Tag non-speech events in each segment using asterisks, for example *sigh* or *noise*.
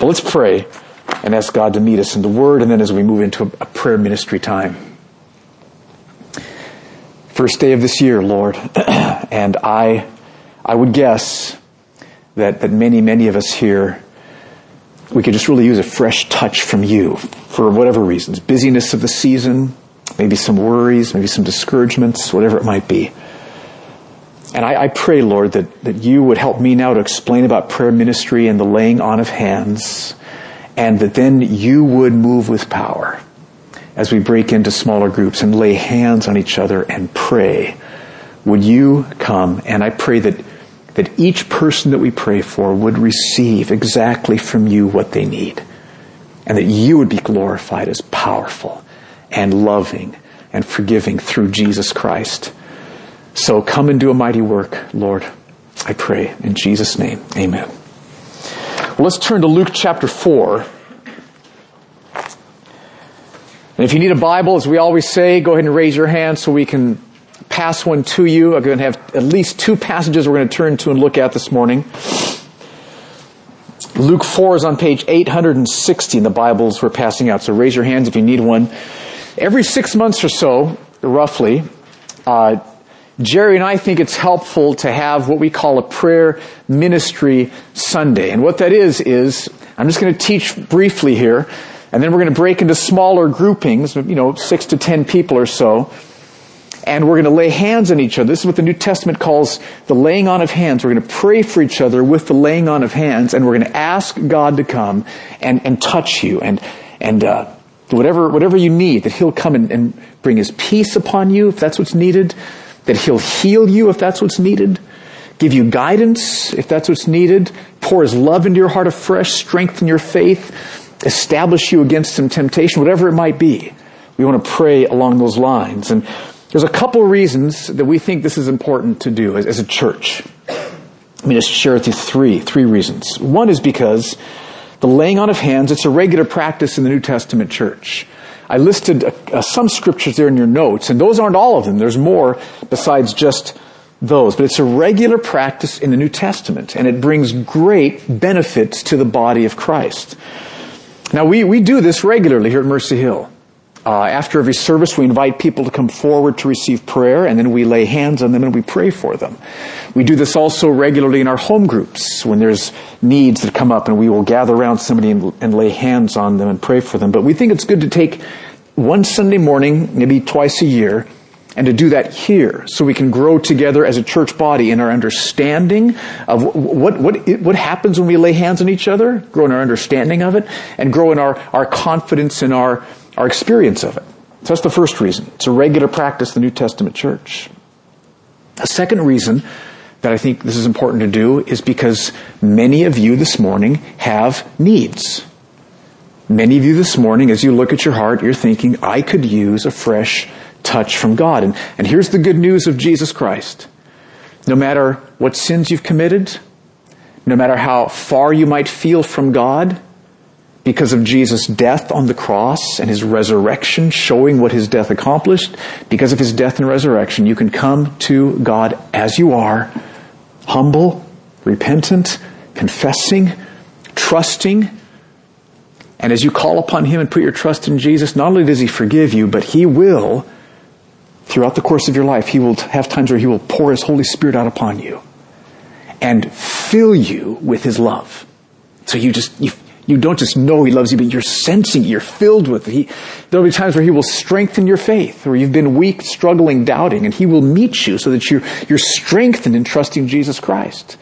But let's pray and ask God to meet us in the Word, and then as we move into a prayer ministry time. First day of this year, Lord, *clears throat* and I, I would guess that, that many, many of us here, we could just really use a fresh touch from you for whatever reasons. Busyness of the season, maybe some worries, maybe some discouragements, whatever it might be. And I, I, pray, Lord, that, that you would help me now to explain about prayer ministry and the laying on of hands, and that then you would move with power as we break into smaller groups and lay hands on each other and pray. Would you come? And I pray that, that each person that we pray for would receive exactly from you what they need. And that you would be glorified as powerful and loving and forgiving through Jesus Christ. So come and do a mighty work, Lord. I pray in Jesus' name. Amen. Well, let's turn to Luke chapter 4. And if you need a Bible, as we always say, go ahead and raise your hand so we can pass one to you. I'm going to have at least two passages we're going to turn to and look at this morning. Luke 4 is on page 860 in the Bibles we're passing out, so raise your hands if you need one. Every six months or so, roughly, uh, Jerry and I think it's helpful to have what we call a prayer ministry Sunday. And what that is, is, I'm just going to teach briefly here, and then we're going to break into smaller groupings, you know, six to ten people or so, and we're going to lay hands on each other. This is what the New Testament calls the laying on of hands. We're going to pray for each other with the laying on of hands, and we're going to ask God to come and, and touch you and, and, uh, whatever, whatever you need, that He'll come and, and bring His peace upon you if that's what's needed that He'll heal you if that's what's needed, give you guidance if that's what's needed, pour His love into your heart afresh, strengthen your faith, establish you against some temptation, whatever it might be. We want to pray along those lines. And there's a couple reasons that we think this is important to do as, as a church. Let me just share with you three, three reasons. One is because the laying on of hands, it's a regular practice in the New Testament church. I listed uh, some scriptures there in your notes, and those aren't all of them. There's more besides just those. But it's a regular practice in the New Testament, and it brings great benefits to the body of Christ. Now, we, we do this regularly here at Mercy Hill. Uh, after every service, we invite people to come forward to receive prayer, and then we lay hands on them and we pray for them. We do this also regularly in our home groups when there's needs that come up, and we will gather around somebody and, and lay hands on them and pray for them. But we think it's good to take one Sunday morning, maybe twice a year, and to do that here so we can grow together as a church body in our understanding of what, what, what happens when we lay hands on each other, grow in our understanding of it, and grow in our, our confidence in our our experience of it. So that's the first reason. It's a regular practice the New Testament church. A second reason that I think this is important to do is because many of you this morning have needs. Many of you this morning, as you look at your heart, you're thinking, I could use a fresh touch from God. And, and here's the good news of Jesus Christ. No matter what sins you've committed, no matter how far you might feel from God, because of Jesus' death on the cross and his resurrection, showing what his death accomplished, because of his death and resurrection, you can come to God as you are, humble, repentant, confessing, trusting, and as you call upon him and put your trust in Jesus, not only does he forgive you, but he will, throughout the course of your life, he will have times where he will pour his Holy Spirit out upon you and fill you with his love. So you just, you, you don't just know He loves you, but you're sensing, you're filled with it. He, there'll be times where He will strengthen your faith, where you've been weak, struggling, doubting, and He will meet you so that you're, you're strengthened in trusting Jesus Christ.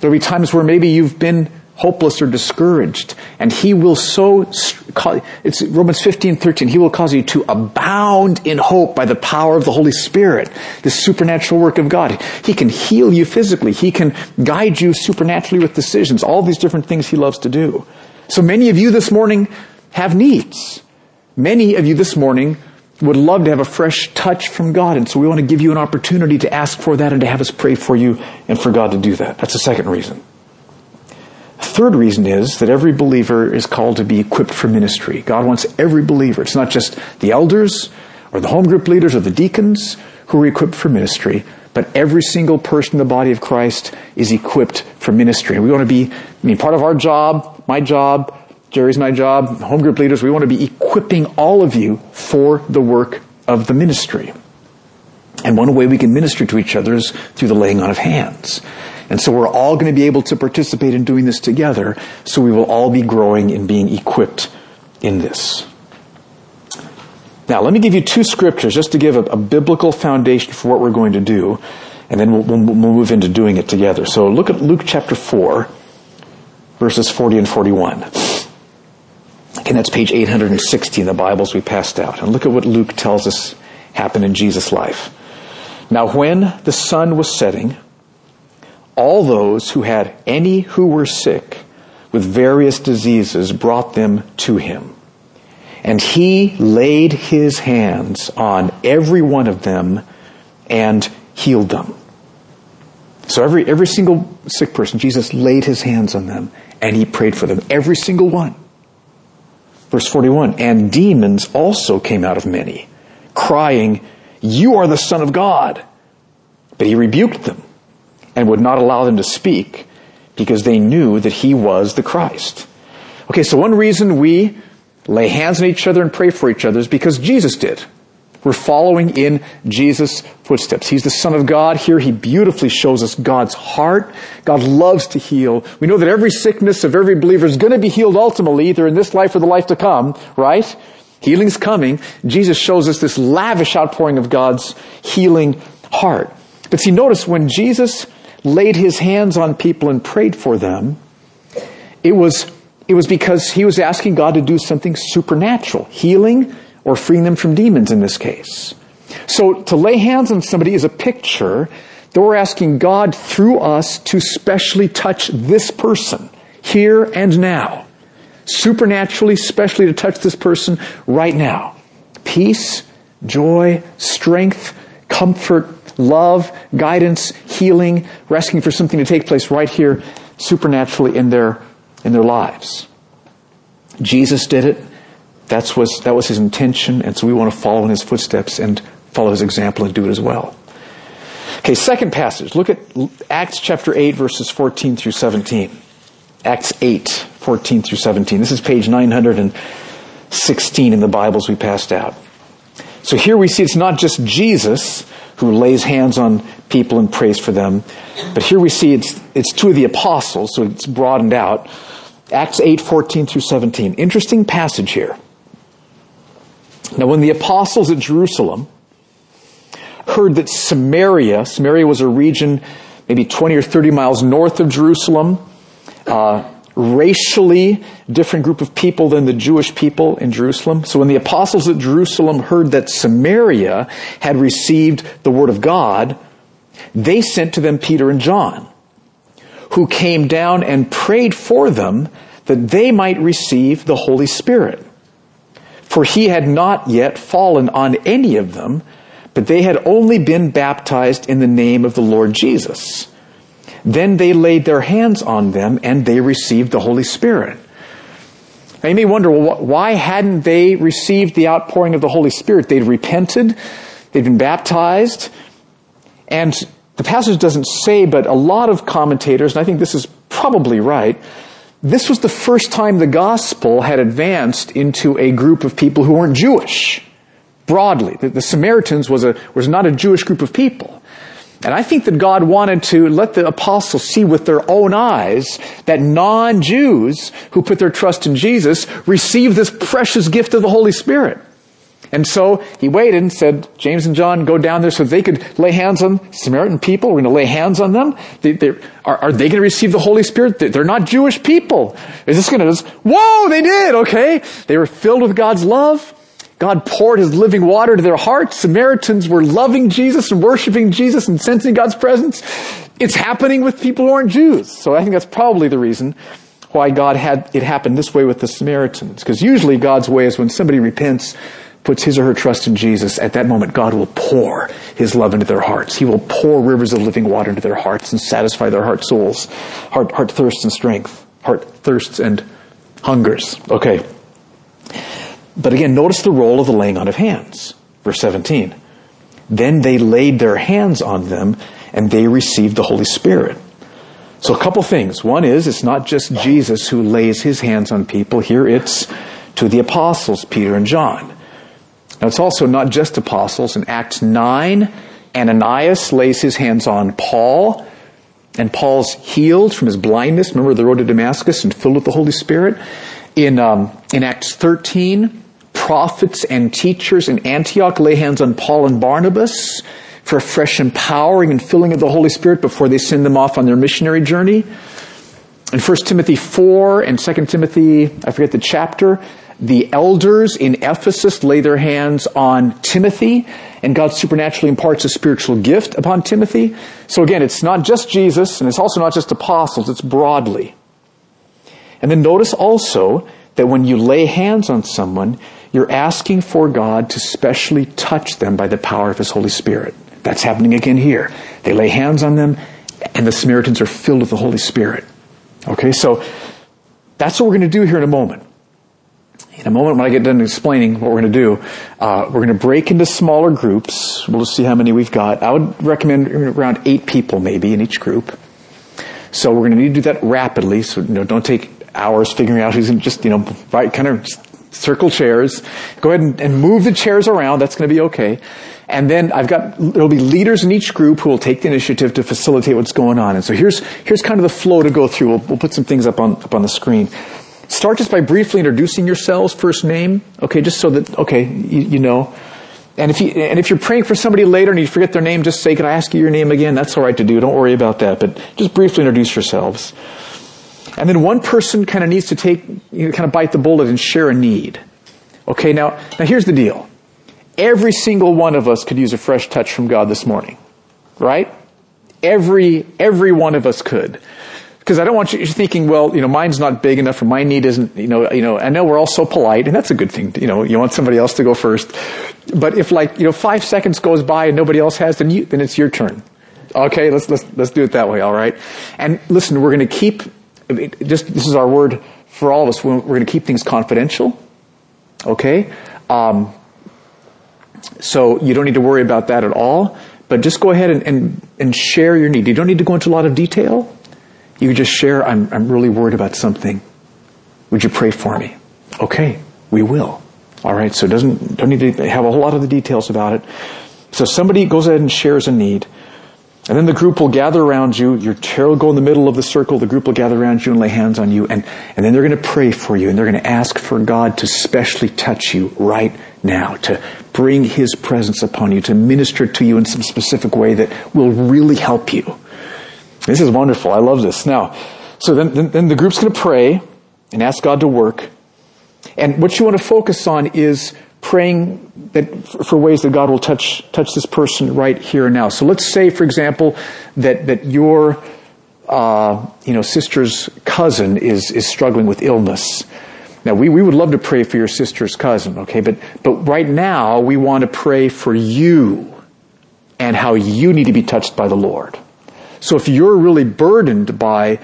There'll be times where maybe you've been hopeless or discouraged. And he will so, it's Romans 15, 13, he will cause you to abound in hope by the power of the Holy Spirit, the supernatural work of God. He can heal you physically. He can guide you supernaturally with decisions, all these different things he loves to do. So many of you this morning have needs. Many of you this morning would love to have a fresh touch from God. And so we want to give you an opportunity to ask for that and to have us pray for you and for God to do that. That's the second reason. Third reason is that every believer is called to be equipped for ministry. God wants every believer. It's not just the elders or the home group leaders or the deacons who are equipped for ministry, but every single person in the body of Christ is equipped for ministry. We want to be, I mean, part of our job, my job, Jerry's my job, home group leaders, we want to be equipping all of you for the work of the ministry. And one way we can minister to each other is through the laying on of hands. And so we're all going to be able to participate in doing this together, so we will all be growing and being equipped in this. Now, let me give you two scriptures just to give a, a biblical foundation for what we're going to do, and then we'll, we'll, we'll move into doing it together. So look at Luke chapter 4, verses 40 and 41. Again, that's page 860 in the Bibles we passed out. And look at what Luke tells us happened in Jesus' life. Now, when the sun was setting, all those who had any who were sick with various diseases brought them to him. And he laid his hands on every one of them and healed them. So every, every single sick person, Jesus laid his hands on them and he prayed for them. Every single one. Verse 41, and demons also came out of many, crying, You are the Son of God. But he rebuked them and would not allow them to speak because they knew that he was the Christ. Okay, so one reason we lay hands on each other and pray for each other is because Jesus did. We're following in Jesus' footsteps. He's the Son of God. Here he beautifully shows us God's heart. God loves to heal. We know that every sickness of every believer is going to be healed ultimately, either in this life or the life to come, right? Healing's coming. Jesus shows us this lavish outpouring of God's healing heart. But see, notice when Jesus laid his hands on people and prayed for them, it was, it was because he was asking God to do something supernatural, healing or freeing them from demons in this case. So to lay hands on somebody is a picture that we're asking God through us to specially touch this person here and now. Supernaturally, specially to touch this person right now. Peace, joy, strength, comfort, love, guidance, healing, asking for something to take place right here supernaturally in their, in their lives. Jesus did it. That's was, that was his intention, and so we want to follow in his footsteps and follow his example and do it as well. Okay, second passage. Look at Acts chapter 8, verses 14 through 17. Acts 8, 14 through 17. This is page 916 in the Bibles we passed out. So here we see it's not just Jesus who lays hands on people and prays for them, but here we see it's, it's two of the apostles, so it's broadened out. Acts 8, 14 through 17. Interesting passage here. Now, when the apostles at Jerusalem heard that Samaria, Samaria was a region maybe 20 or 30 miles north of Jerusalem, uh, racially different group of people than the Jewish people in Jerusalem. So when the apostles at Jerusalem heard that Samaria had received the word of God, they sent to them Peter and John, who came down and prayed for them that they might receive the Holy Spirit for he had not yet fallen on any of them, but they had only been baptized in the name of the Lord Jesus. Then they laid their hands on them and they received the Holy Spirit. Now you may wonder, well, why hadn't they received the outpouring of the Holy Spirit? They'd repented, they'd been baptized, and the passage doesn't say, but a lot of commentators, and I think this is probably right, this was the first time the gospel had advanced into a group of people who weren't Jewish. Broadly. The, the Samaritans was, a, was not a Jewish group of people. And I think that God wanted to let the apostles see with their own eyes that non-Jews who put their trust in Jesus receive this precious gift of the Holy Spirit. And so he waited and said, James and John, go down there so they could lay hands on Samaritan people. We're going to lay hands on them. They, are, are, they going to receive the Holy Spirit? They're not Jewish people. Is this going to, whoa, they did, okay. They were filled with God's love. God poured his living water to their hearts. Samaritans were loving Jesus and worshiping Jesus and sensing God's presence. It's happening with people who aren't Jews. So I think that's probably the reason why God had it happen this way with the Samaritans. Because usually God's way is when somebody repents, puts his or her trust in Jesus, at that moment God will pour his love into their hearts. He will pour rivers of living water into their hearts and satisfy their heart souls, heart, heart thirsts and strength, heart thirsts and hungers. Okay. But again, notice the role of the laying on of hands. Verse 17. Then they laid their hands on them and they received the Holy Spirit. So a couple things. One is it's not just Jesus who lays his hands on people. Here it's two the apostles, Peter and John. Now it's also not just apostles. In Acts 9, Ananias lays his hands on Paul, and Paul's healed from his blindness. Remember the road to Damascus and filled with the Holy Spirit. In, um, in Acts 13, prophets and teachers in Antioch lay hands on Paul and Barnabas for a fresh empowering and filling of the Holy Spirit before they send them off on their missionary journey. In 1 Timothy 4 and 2 Timothy, I forget the chapter, the elders in Ephesus lay their hands on Timothy, and God supernaturally imparts a spiritual gift upon Timothy. So again, it's not just Jesus, and it's also not just apostles, it's broadly. And then notice also that when you lay hands on someone, you're asking for God to specially touch them by the power of His Holy Spirit. That's happening again here. They lay hands on them, and the Samaritans are filled with the Holy Spirit. Okay, so that's what we're going to do here in a moment. In a moment, when I get done explaining what we're going to do, uh, we're going to break into smaller groups. We'll just see how many we've got. I would recommend around eight people maybe in each group. So we're going to need to do that rapidly. So you know, don't take hours figuring out who's in just you know right kind of circle chairs. Go ahead and, and move the chairs around. That's going to be okay. And then I've got, there'll be leaders in each group who will take the initiative to facilitate what's going on. And so here's, here's kind of the flow to go through. We'll, we'll put some things up on, up on the screen. Start just by briefly introducing yourselves, first name, okay, just so that, okay, you, you know. And if you, and if you're praying for somebody later and you forget their name, just say, can I ask you your name again? That's alright to do. Don't worry about that. But just briefly introduce yourselves. And then one person kind of needs to take, you know, kind of bite the bullet and share a need. Okay, now, now here's the deal. Every single one of us could use a fresh touch from God this morning. Right? Every, every one of us could. Because I don't want you thinking, well, you know, mine's not big enough or my need isn't, you know, you know, I know we're all so polite and that's a good thing. You know, you want somebody else to go first. But if like, you know, five seconds goes by and nobody else has, then you, then it's your turn. Okay, let's, let's, let's do it that way, alright? And listen, we're gonna keep, just, this is our word for all of us, we're, we're gonna keep things confidential. Okay? Um, so you don't need to worry about that at all. But just go ahead and, and, and share your need. You don't need to go into a lot of detail. You just share, I'm, I'm really worried about something. Would you pray for me? Okay, we will. All right, so doesn't don't need to have a whole lot of the details about it. So somebody goes ahead and shares a need. And then the group will gather around you. Your chair will go in the middle of the circle. The group will gather around you and lay hands on you. And, and then they're going to pray for you. And they're going to ask for God to specially touch you right now, to bring His presence upon you, to minister to you in some specific way that will really help you. This is wonderful. I love this. Now, so then, then, then the group's going to pray and ask God to work. And what you want to focus on is praying that for ways that God will touch touch this person right here and now. So let's say, for example, that that your uh, you know sister's cousin is is struggling with illness. Now we, we would love to pray for your sister's cousin, okay, but but right now we want to pray for you and how you need to be touched by the Lord. So if you're really burdened by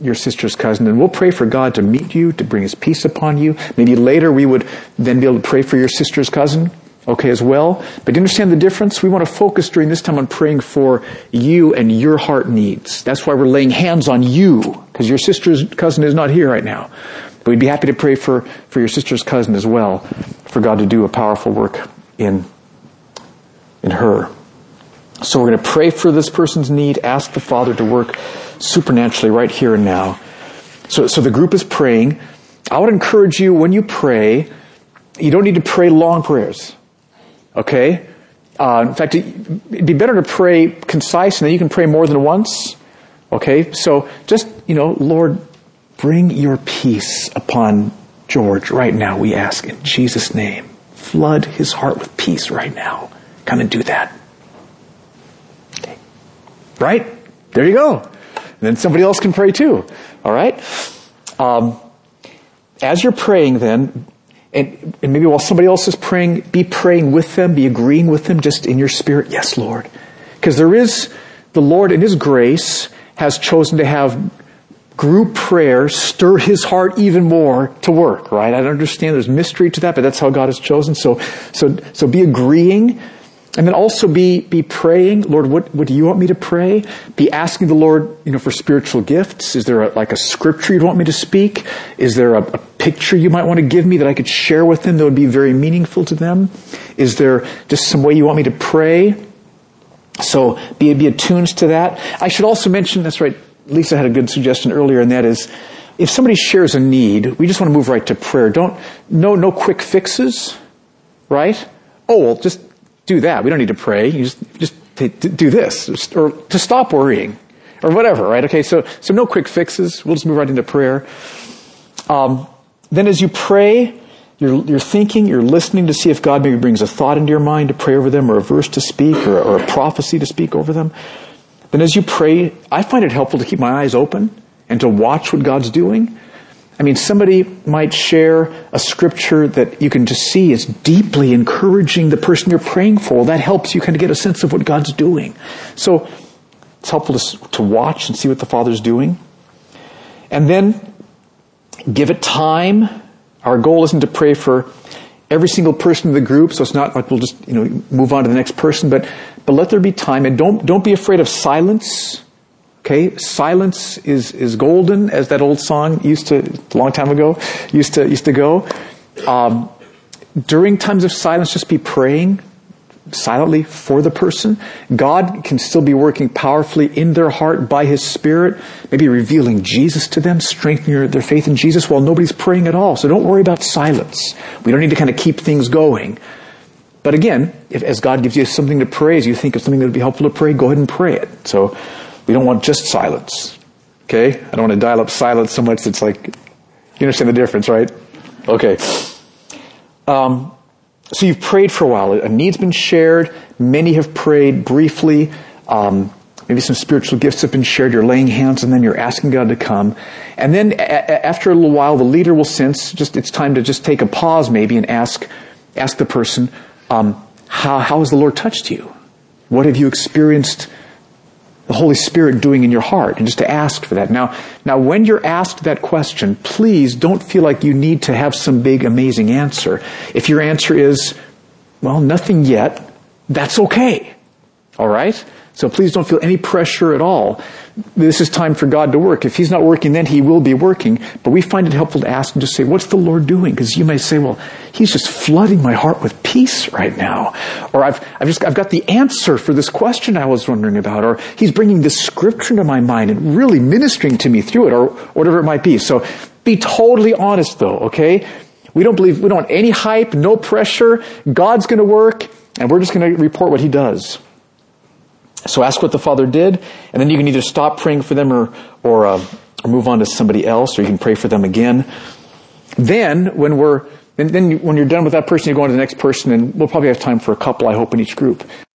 your sister's cousin, and we'll pray for God to meet you, to bring His peace upon you. Maybe later we would then be able to pray for your sister's cousin, okay, as well. But do you understand the difference? We want to focus during this time on praying for you and your heart needs. That's why we're laying hands on you, because your sister's cousin is not here right now. But we'd be happy to pray for, for your sister's cousin as well, for God to do a powerful work in, in her. So we're going to pray for this person's need, ask the Father to work supernaturally right here and now. So, so the group is praying. I would encourage you when you pray, you don't need to pray long prayers. Okay? Uh, in fact, it'd be better to pray concise and then you can pray more than once. Okay? So just, you know, Lord, bring your peace upon George right now, we ask in Jesus' name. Flood his heart with peace right now. Come and do that. Right? There you go. And then somebody else can pray too. All right? Um, as you're praying then, and, and maybe while somebody else is praying, be praying with them, be agreeing with them just in your spirit. Yes, Lord. Because there is, the Lord in His grace has chosen to have group prayer stir His heart even more to work, right? I understand there's mystery to that, but that's how God has chosen. So, so, so be agreeing and then also be, be praying, Lord, what, what do you want me to pray? Be asking the Lord, you know, for spiritual gifts. Is there a, like a scripture you'd want me to speak? Is there a, a picture you might want to give me that I could share with them that would be very meaningful to them? Is there just some way you want me to pray? So be, be attuned to that. I should also mention, that's right, Lisa had a good suggestion earlier, and that is, if somebody shares a need, we just want to move right to prayer. Don't, no, no quick fixes, right? Oh, well, just do that. We don't need to pray. You just, just do this or to stop worrying or whatever, right? Okay. So, so no quick fixes. We'll just move right into prayer. Um, then as you pray, you're, you're thinking, you're listening to see if God maybe brings a thought into your mind to pray over them or a verse to speak or, or a prophecy to speak over them. Then as you pray, I find it helpful to keep my eyes open and to watch what God's doing. I mean, somebody might share a scripture that you can just see is deeply encouraging the person you're praying for. That helps you kind of get a sense of what God's doing. So it's helpful to, to watch and see what the Father's doing. And then give it time. Our goal isn't to pray for every single person in the group, so it's not like we'll just, you know, move on to the next person, but, but let there be time and don't, don't be afraid of silence. Okay, silence is, is golden, as that old song used to, a long time ago, used to, used to go. Um, during times of silence, just be praying silently for the person. God can still be working powerfully in their heart by His Spirit, maybe revealing Jesus to them, strengthening their faith in Jesus while nobody's praying at all. So don't worry about silence. We don't need to kind of keep things going. But again, if, as God gives you something to pray, as you think of something that would be helpful to pray, go ahead and pray it. So we don't want just silence. Okay? I don't want to dial up silence so much it's like, you understand the difference, right? Okay. Um, so you've prayed for a while. A need's been shared. Many have prayed briefly. Um, maybe some spiritual gifts have been shared. You're laying hands and then you're asking God to come. And then a- after a little while, the leader will sense just it's time to just take a pause maybe and ask, ask the person, um, how, how has the Lord touched you? What have you experienced the Holy Spirit doing in your heart and just to ask for that. Now, now when you're asked that question, please don't feel like you need to have some big amazing answer. If your answer is, well, nothing yet, that's okay. Alright? So please don't feel any pressure at all. This is time for God to work. If He's not working, then He will be working. But we find it helpful to ask and just say, what's the Lord doing? Because you may say, well, He's just flooding my heart with peace right now. Or I've, I've just, I've got the answer for this question I was wondering about. Or He's bringing this scripture to my mind and really ministering to me through it or whatever it might be. So be totally honest though, okay? We don't believe, we don't want any hype, no pressure. God's gonna work and we're just gonna report what He does. So ask what the Father did, and then you can either stop praying for them or, or, uh, or move on to somebody else, or you can pray for them again. Then, when we're, then, then when you're done with that person, you go on to the next person, and we'll probably have time for a couple, I hope, in each group.